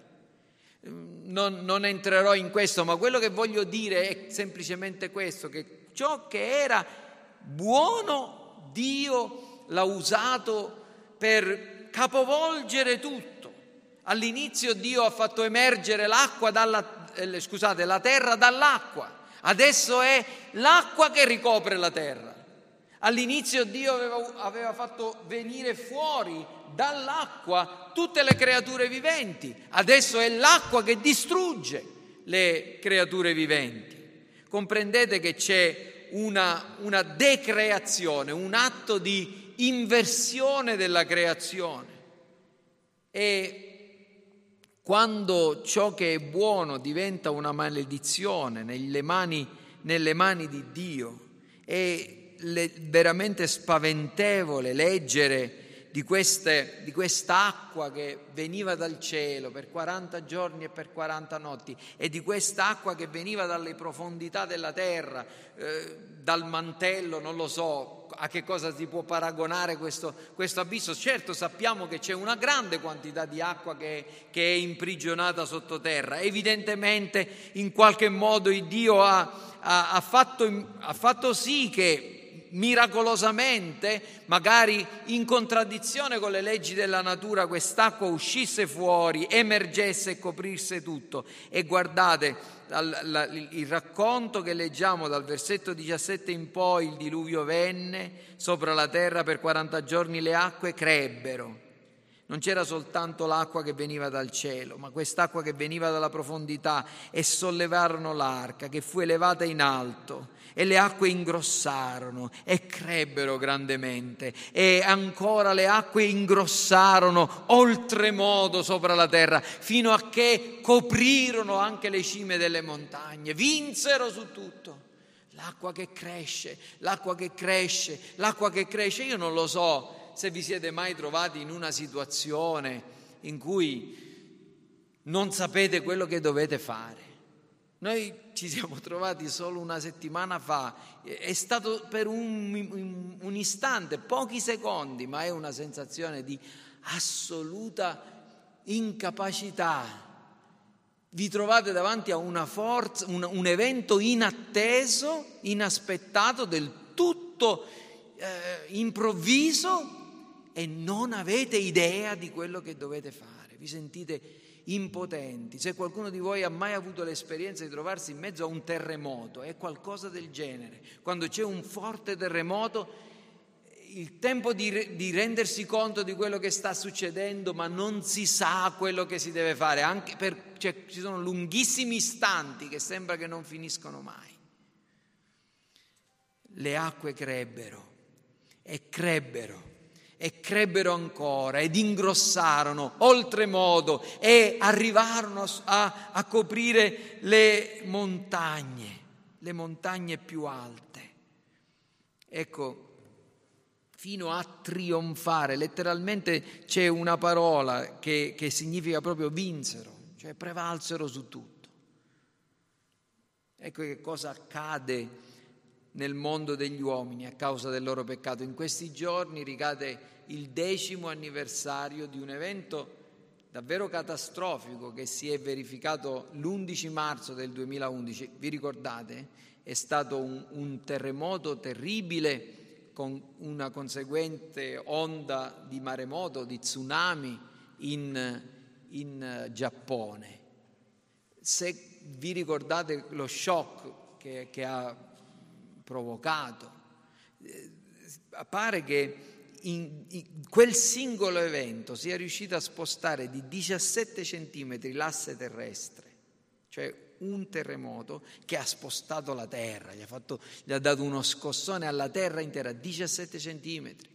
Non, non, entrerò in questo, ma quello che voglio dire è semplicemente questo, che ciò che era buono Dio l'ha usato per capovolgere tutto All'inizio Dio ha fatto emergere dalla, eh, scusate, la terra dall'acqua. Adesso è l'acqua che ricopre la terra. All'inizio Dio aveva, aveva fatto venire fuori dall'acqua tutte le creature viventi. Adesso è l'acqua che distrugge le creature viventi. Comprendete che c'è una, una decreazione, un atto di inversione della creazione. E quando ciò che è buono diventa una maledizione nelle mani, nelle mani di Dio, è veramente spaventevole leggere di, queste, di quest'acqua che veniva dal cielo per 40 giorni e per 40 notti e di quest'acqua che veniva dalle profondità della terra, eh, dal mantello, non lo so a che cosa si può paragonare questo, questo abisso. Certo sappiamo che c'è una grande quantità di acqua che, che è imprigionata sottoterra, evidentemente in qualche modo Dio ha, ha, ha, fatto, ha fatto sì che miracolosamente, magari in contraddizione con le leggi della natura, quest'acqua uscisse fuori, emergesse e coprisse tutto. E guardate, il racconto che leggiamo dal versetto 17 in poi, il diluvio venne sopra la terra per 40 giorni, le acque crebbero. Non c'era soltanto l'acqua che veniva dal cielo, ma quest'acqua che veniva dalla profondità e sollevarono l'arca che fu elevata in alto e le acque ingrossarono e crebbero grandemente e ancora le acque ingrossarono oltremodo sopra la terra fino a che coprirono anche le cime delle montagne, vinsero su tutto. L'acqua che cresce, l'acqua che cresce, l'acqua che cresce. Io non lo so se vi siete mai trovati in una situazione in cui non sapete quello che dovete fare. Noi ci siamo trovati solo una settimana fa, è stato per un, un, istante, pochi secondi, ma è una sensazione di assoluta incapacità. Vi trovate davanti a una forza, un, un evento inatteso, inaspettato, del tutto eh, improvviso e non avete idea di quello che dovete fare. Vi sentite impotenti. Se qualcuno di voi ha mai avuto l'esperienza di trovarsi in mezzo a un terremoto, è qualcosa del genere. Quando c'è un forte terremoto, il tempo di, di, rendersi conto di quello che sta succedendo, ma non si sa quello che si deve fare. Per, cioè, ci sono lunghissimi istanti che sembra che non finiscono mai. Le acque crebbero e crebbero e crebbero ancora ed ingrossarono oltremodo e arrivarono a, a coprire le montagne, le montagne più alte. Ecco, fino a trionfare, letteralmente c'è una parola che, che significa proprio vinsero, cioè prevalsero su tutto. Ecco che cosa accade nel mondo degli uomini a causa del loro peccato. In questi giorni ricade il decimo anniversario di un evento davvero catastrofico che si è verificato l'11 marzo del 2011. Vi ricordate? È stato un, un terremoto terribile con una conseguente onda di maremoto, di tsunami in, in Giappone. Se vi ricordate lo shock che, che ha provocato. Eh, pare che in, in, quel singolo evento sia riuscito a spostare di 17 centimetri l'asse terrestre, cioè un terremoto che ha spostato la terra, gli ha, fatto, gli ha dato uno scossone alla terra intera, 17 centimetri.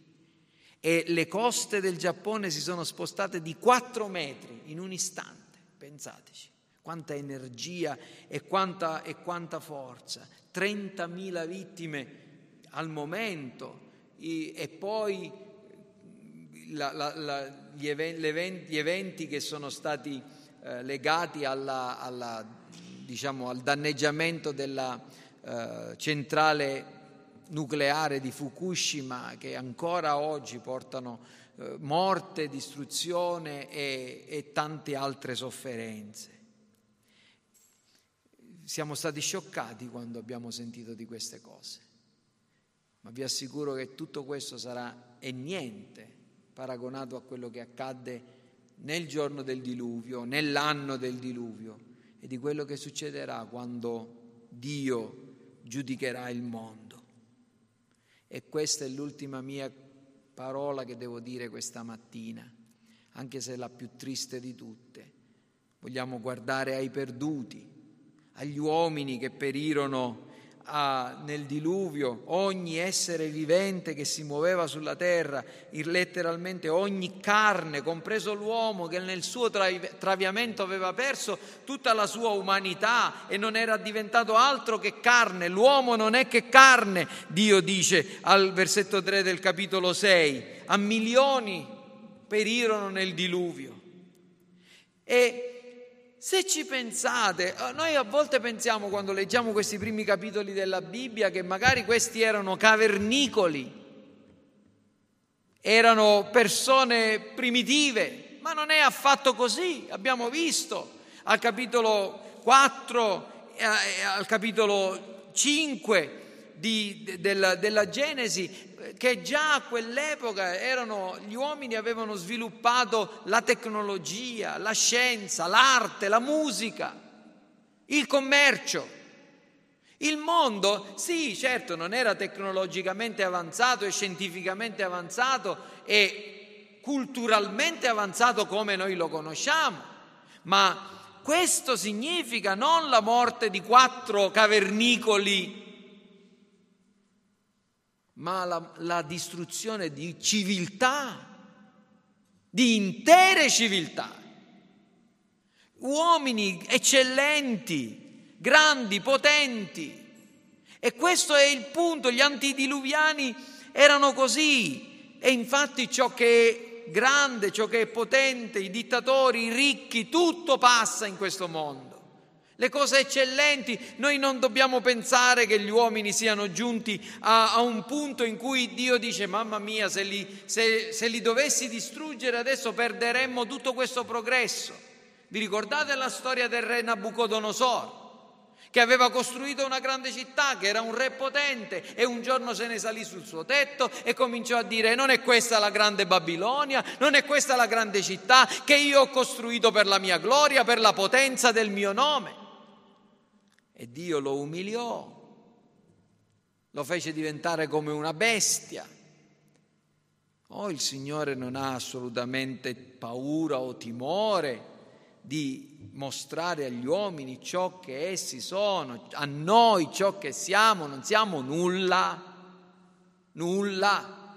E le coste del Giappone si sono spostate di 4 metri in un istante, pensateci quanta energia e quanta, e quanta forza. 30.000 vittime al momento e poi la, la, la, gli, eventi, gli, eventi, che sono stati eh, legati alla, alla, diciamo, al danneggiamento della eh, centrale nucleare di Fukushima che ancora oggi portano eh, morte, distruzione e, e tante altre sofferenze. Siamo stati scioccati quando abbiamo sentito di queste cose, ma vi assicuro che tutto questo sarà e niente paragonato a quello che accadde nel giorno del diluvio, nell'anno del diluvio e di quello che succederà quando Dio giudicherà il mondo. E questa è l'ultima mia parola che devo dire questa mattina, anche se è la più triste di tutte. Vogliamo guardare ai perduti, agli uomini che perirono a, nel diluvio, ogni essere vivente che si muoveva sulla terra, letteralmente ogni carne, compreso l'uomo che nel suo traviamento aveva perso tutta la sua umanità e non era diventato altro che carne. L'uomo non è che carne, Dio dice al versetto 3 del capitolo 6. A milioni perirono nel diluvio. E se ci pensate, eh, noi a volte pensiamo quando leggiamo questi primi capitoli della Bibbia che magari questi erano cavernicoli, erano persone primitive, ma non è affatto così. Abbiamo visto al capitolo 4 e al capitolo 5 di, della, della Genesi che già a quell'epoca erano, gli uomini avevano sviluppato la tecnologia, la scienza, l'arte, la musica, il commercio. Il mondo, sì, certo, non era tecnologicamente avanzato e scientificamente avanzato e culturalmente avanzato come noi lo conosciamo, ma questo significa non la morte di quattro cavernicoli ma la, la distruzione di civiltà, di intere civiltà. Uomini eccellenti, grandi, potenti. E questo è il punto, gli antidiluviani erano così. E infatti ciò che è grande, ciò che è potente, i dittatori, i ricchi, tutto passa in questo mondo le cose eccellenti. Noi non dobbiamo pensare che gli uomini siano giunti a, a un punto in cui Dio dice, mamma mia, se li, se, se li dovessi distruggere adesso perderemmo tutto questo progresso. Vi ricordate la storia del re Nabucodonosor? che aveva costruito una grande città, che era un re potente e un giorno se ne salì sul suo tetto e cominciò a dire non è questa la grande Babilonia, non è questa la grande città che io ho costruito per la mia gloria, per la potenza del mio nome. E Dio lo umiliò, lo fece diventare come una bestia. Oh, il Signore non ha assolutamente paura o timore di mostrare agli uomini ciò che essi sono, a noi ciò che siamo, non siamo nulla, nulla.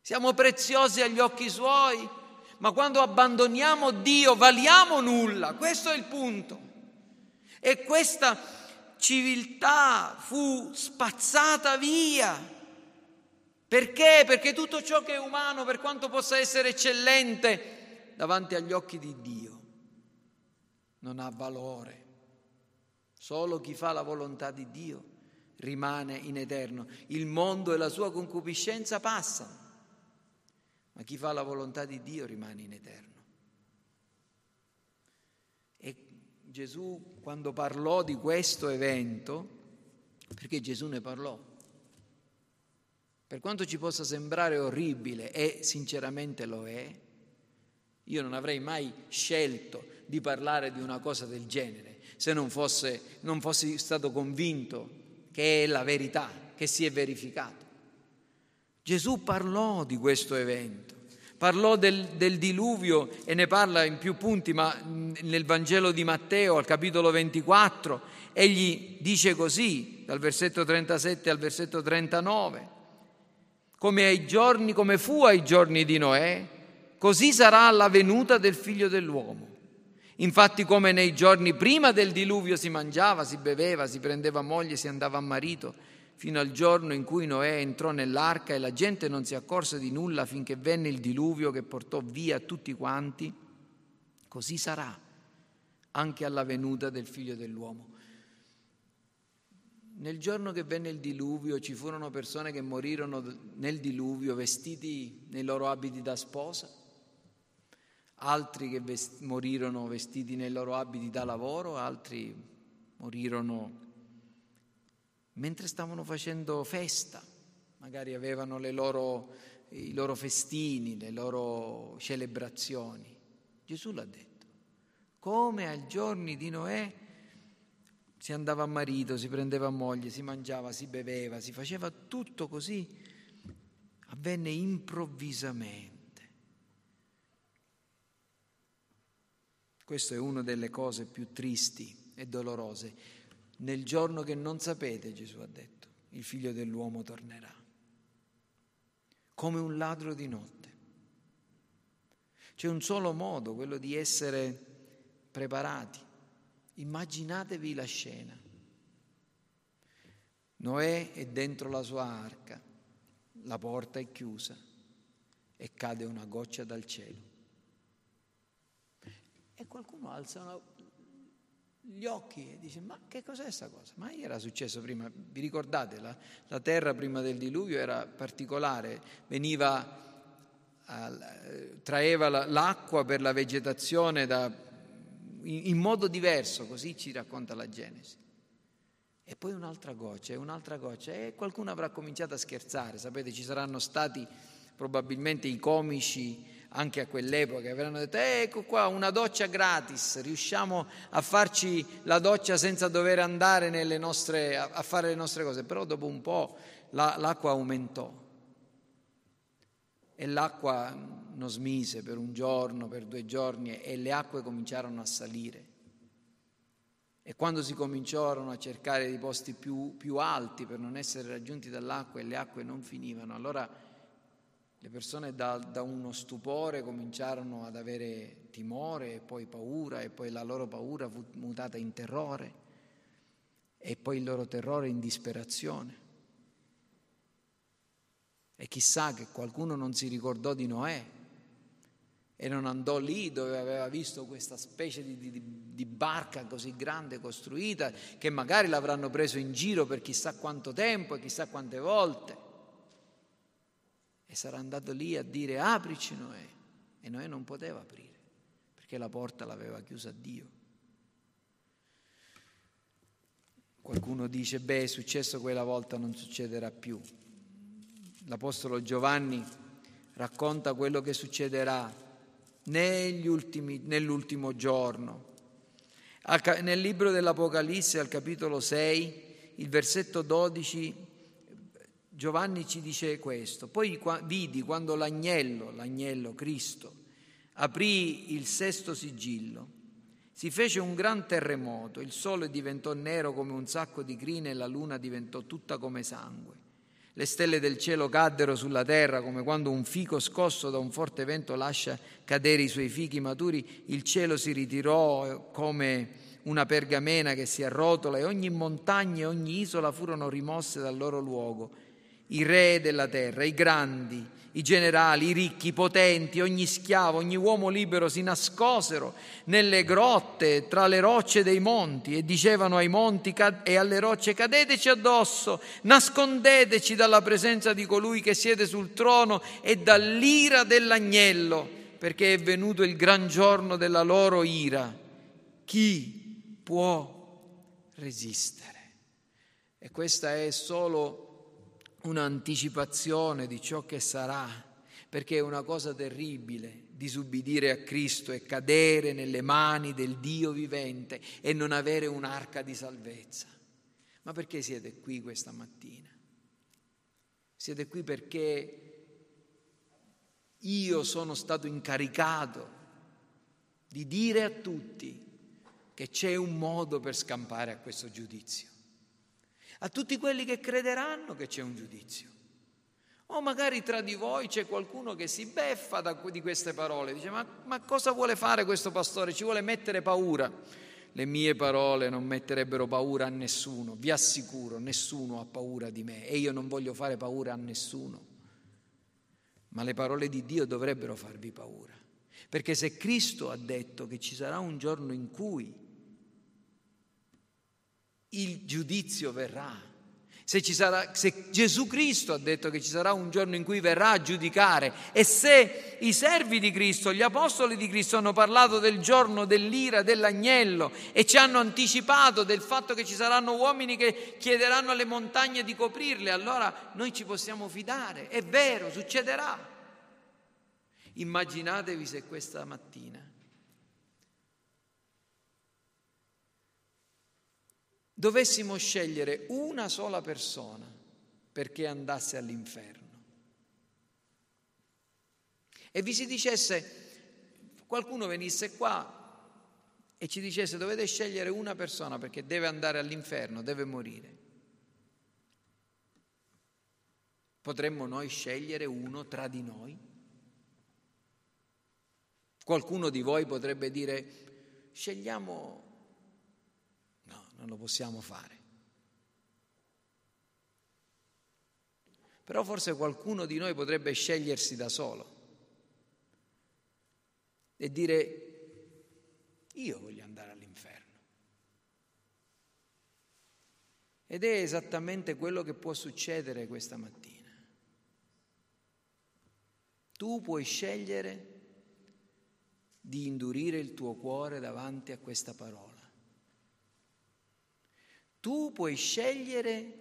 Siamo preziosi agli occhi suoi, ma quando abbandoniamo Dio valiamo nulla, questo è il punto. E questa civiltà fu spazzata via. Perché? Perché tutto ciò che è umano, per quanto possa essere eccellente, davanti agli occhi di Dio non ha valore. Solo chi fa la volontà di Dio rimane in eterno. Il mondo e la sua concupiscenza passano, ma chi fa la volontà di Dio rimane in eterno. Gesù quando parlò di questo evento, perché Gesù ne parlò, per quanto ci possa sembrare orribile, e sinceramente lo è, io non avrei mai scelto di parlare di una cosa del genere se non, fosse, non fossi stato convinto che è la verità, che si è verificato. Gesù parlò di questo evento parlò del, del, diluvio e ne parla in più punti, ma nel Vangelo di Matteo al capitolo 24, egli dice così, dal versetto 37 al versetto 39, come, ai giorni, come fu ai giorni di Noè, così sarà la venuta del figlio dell'uomo. Infatti come nei giorni prima del diluvio si mangiava, si beveva, si prendeva moglie, si andava a marito, fino al giorno in cui Noè entrò nell'arca e la gente non si accorse di nulla finché venne il diluvio che portò via tutti quanti. Così sarà anche alla venuta del figlio dell'uomo. Nel giorno che venne il diluvio ci furono persone che morirono nel diluvio vestiti nei loro abiti da sposa, altri che vest- morirono vestiti nei loro abiti da lavoro, altri morirono mentre stavano facendo festa, magari avevano loro, i loro festini, le loro celebrazioni. Gesù l'ha detto, come ai giorni di Noè si andava a marito, si prendeva moglie, si mangiava, si beveva, si faceva tutto così, avvenne improvvisamente. Questa è una delle cose più tristi e dolorose. Nel giorno che non sapete, Gesù ha detto, il figlio dell'uomo tornerà, come un ladro di notte. C'è un solo modo, quello di essere preparati. Immaginatevi la scena. Noè è dentro la sua arca, la porta è chiusa e cade una goccia dal cielo e qualcuno alza una, gli occhi e dice ma che cos'è questa cosa? Ma era successo prima, vi ricordate, la, la terra prima del diluvio era particolare, veniva, traeva l'acqua per la vegetazione da, in, in modo diverso, così ci racconta la Genesi. E poi un'altra goccia, e un'altra goccia, e qualcuno avrà cominciato a scherzare, sapete ci saranno stati probabilmente i comici anche a quell'epoca, avranno detto ecco qua una doccia gratis, riusciamo a farci la doccia senza dover andare nostre, a fare le nostre cose, però dopo un po' la, l'acqua aumentò e l'acqua non smise per un giorno, per due giorni e le acque cominciarono a salire. E quando si cominciarono a cercare dei posti più, più alti per non essere raggiunti dall'acqua e le acque non finivano, allora le persone da, da, uno stupore cominciarono ad avere timore e poi paura e poi la loro paura fu mutata in terrore e poi il loro terrore in disperazione. E chissà che qualcuno non si ricordò di Noè e non andò lì dove aveva visto questa specie di, di, di barca così grande costruita che magari l'avranno preso in giro per chissà quanto tempo e chissà quante volte e sarà andato lì a dire aprici Noè e Noè non poteva aprire perché la porta l'aveva chiusa Dio. Qualcuno dice beh è successo quella volta non succederà più. L'Apostolo Giovanni racconta quello che succederà ultimi, nell'ultimo giorno. Nel libro dell'Apocalisse al capitolo 6, il versetto 12 Giovanni ci dice questo. Poi vidi quando l'agnello, l'agnello Cristo, aprì il sesto sigillo. Si fece un gran terremoto, il sole diventò nero come un sacco di crine e la luna diventò tutta come sangue. Le stelle del cielo caddero sulla terra come quando un fico scosso da un forte vento lascia cadere i suoi fichi maturi, il cielo si ritirò come una pergamena che si arrotola e ogni montagna e ogni isola furono rimosse dal loro luogo i re della terra, i grandi, i generali, i ricchi, i potenti, ogni schiavo, ogni uomo libero si nascosero nelle grotte tra le rocce dei monti e dicevano ai monti e alle rocce cadeteci addosso, nascondeteci dalla presenza di colui che siede sul trono e dall'ira dell'agnello, perché è venuto il gran giorno della loro ira. Chi può resistere? E questa è solo un'anticipazione di ciò che sarà, perché è una cosa terribile disubbidire a Cristo e cadere nelle mani del Dio vivente e non avere un'arca di salvezza. Ma perché siete qui questa mattina? Siete qui perché io sono stato incaricato di dire a tutti che c'è un modo per scampare a questo giudizio a tutti quelli che crederanno che c'è un giudizio. O magari tra di voi c'è qualcuno che si beffa da, di queste parole, dice ma, ma cosa vuole fare questo pastore? Ci vuole mettere paura. Le mie parole non metterebbero paura a nessuno, vi assicuro, nessuno ha paura di me e io non voglio fare paura a nessuno. Ma le parole di Dio dovrebbero farvi paura. Perché se Cristo ha detto che ci sarà un giorno in cui il giudizio verrà, se, sarà, se, Gesù Cristo ha detto che ci sarà un giorno in cui verrà a giudicare e se i servi di Cristo, gli apostoli di Cristo hanno parlato del giorno dell'ira dell'agnello e ci hanno anticipato del fatto che ci saranno uomini che chiederanno alle montagne di coprirle, allora noi ci possiamo fidare, è vero, succederà. Immaginatevi se questa mattina dovessimo scegliere una sola persona perché andasse all'inferno e vi si dicesse, qualcuno venisse qua e ci dicesse dovete scegliere una persona perché deve andare all'inferno, deve morire. Potremmo noi scegliere uno tra di noi? Qualcuno di voi potrebbe dire scegliamo non lo possiamo fare. Però forse qualcuno di noi potrebbe scegliersi da solo e dire io voglio andare all'inferno. Ed è esattamente quello che può succedere questa mattina. Tu puoi scegliere di indurire il tuo cuore davanti a questa parola. Tu puoi scegliere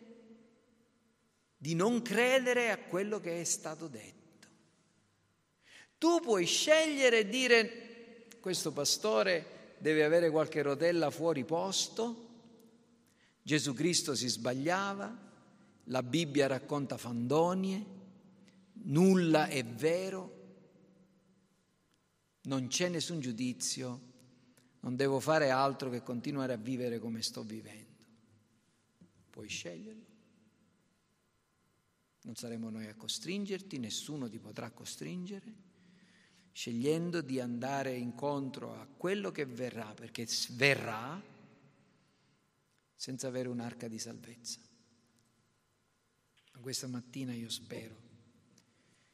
di non credere a quello che è stato detto. Tu puoi scegliere e dire questo pastore deve avere qualche rotella fuori posto, Gesù Cristo si sbagliava, la Bibbia racconta fandonie, nulla è vero, non c'è nessun giudizio, non devo fare altro che continuare a vivere come sto vivendo. Puoi sceglierlo. Non saremo noi a costringerti, nessuno ti potrà costringere, scegliendo di andare incontro a quello che verrà, perché verrà senza avere un'arca di salvezza. Ma questa mattina io spero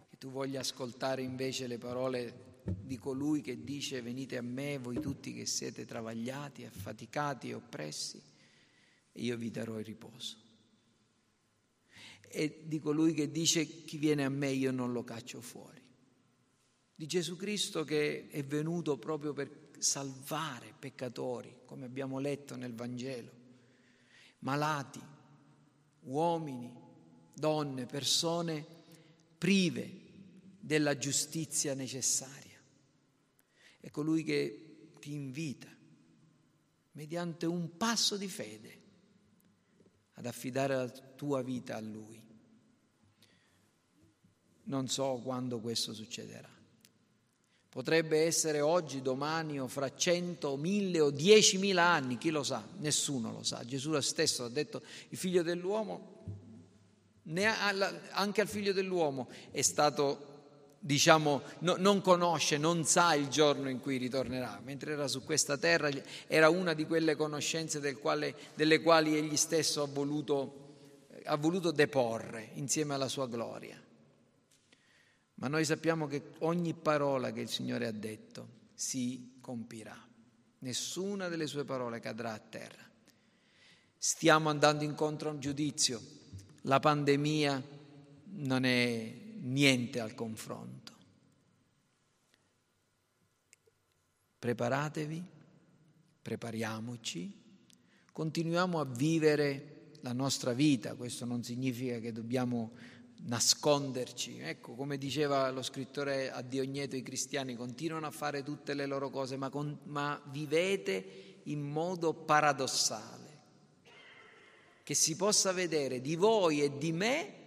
che tu voglia ascoltare invece le parole di colui che dice venite a me voi tutti che siete travagliati, affaticati e oppressi io vi darò il riposo. E di colui che dice chi viene a me io non lo caccio fuori. Di Gesù Cristo che è venuto proprio per salvare peccatori, come abbiamo letto nel Vangelo, malati, uomini, donne, persone prive della giustizia necessaria. È colui che ti invita, mediante un passo di fede, ad affidare la tua vita a Lui. Non so quando questo succederà. Potrebbe essere oggi, domani o fra cento, mille o diecimila anni, chi lo sa? Nessuno lo sa. Gesù stesso ha detto, il figlio dell'uomo, anche al figlio dell'uomo è stato diciamo, no, non conosce, non sa il giorno in cui ritornerà. Mentre era su questa terra era una di quelle conoscenze del quale, delle quali egli stesso ha voluto, ha voluto deporre insieme alla sua gloria. Ma noi sappiamo che ogni parola che il Signore ha detto si compirà. Nessuna delle sue parole cadrà a terra. Stiamo andando incontro a un giudizio. La pandemia non è niente al confronto. Preparatevi, prepariamoci, continuiamo a vivere la nostra vita, questo non significa che dobbiamo nasconderci. Ecco, come diceva lo scrittore a Diogneto, i cristiani continuano a fare tutte le loro cose, ma, con, ma vivete in modo paradossale, che si possa vedere di voi e di me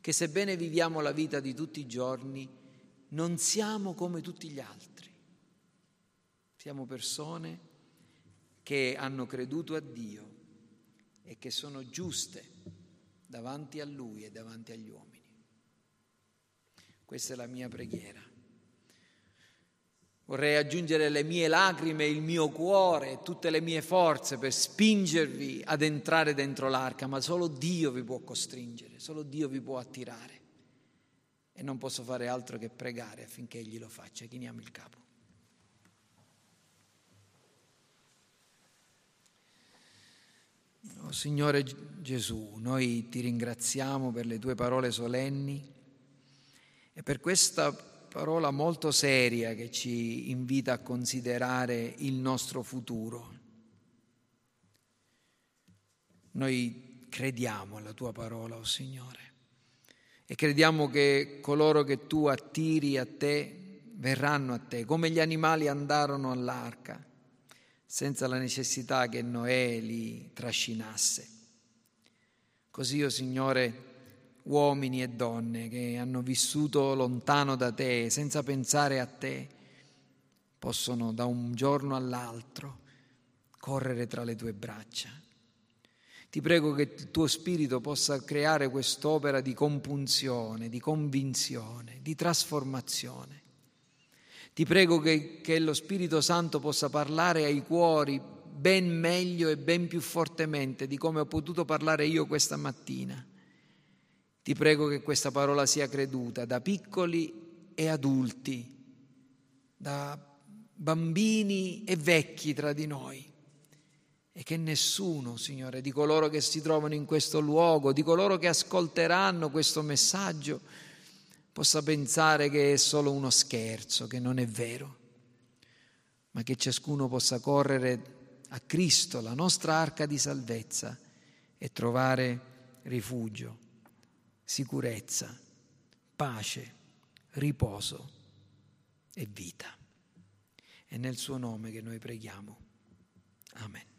che sebbene viviamo la vita di tutti i giorni, non siamo come tutti gli altri. Siamo persone che hanno creduto a Dio e che sono giuste davanti a Lui e davanti agli uomini. Questa è la mia preghiera. Vorrei aggiungere le mie lacrime, il mio cuore, tutte le mie forze per spingervi ad entrare dentro l'arca, ma solo Dio vi può costringere, solo Dio vi può attirare. e non posso fare altro che pregare affinché Egli lo faccia. Chiniamo il capo. Oh, Signore Gesù, noi ti ringraziamo per le tue parole solenni e per questa parola molto seria che ci invita a considerare il nostro futuro. Noi crediamo alla tua parola, oh Signore, e crediamo che coloro che tu attiri a te verranno a te, come gli animali andarono all'arca, senza la necessità che Noè li trascinasse. Così, oh Signore, uomini e donne che hanno vissuto lontano da te, senza pensare a te, possono da un giorno all'altro correre tra le tue braccia. Ti prego che il tuo spirito possa creare quest'opera di compunzione, di convinzione, di trasformazione. Ti prego che, che lo Spirito Santo possa parlare ai cuori ben meglio e ben più fortemente di come ho potuto parlare io questa mattina ti prego che questa parola sia creduta da piccoli e adulti, da bambini e vecchi tra di noi. E che nessuno, Signore, di coloro che si trovano in questo luogo, di coloro che ascolteranno questo messaggio, possa pensare che è solo uno scherzo, che non è vero, ma che ciascuno possa correre a Cristo, la nostra arca di salvezza, e trovare rifugio sicurezza, pace, riposo e vita. È nel suo nome che noi preghiamo. Amen.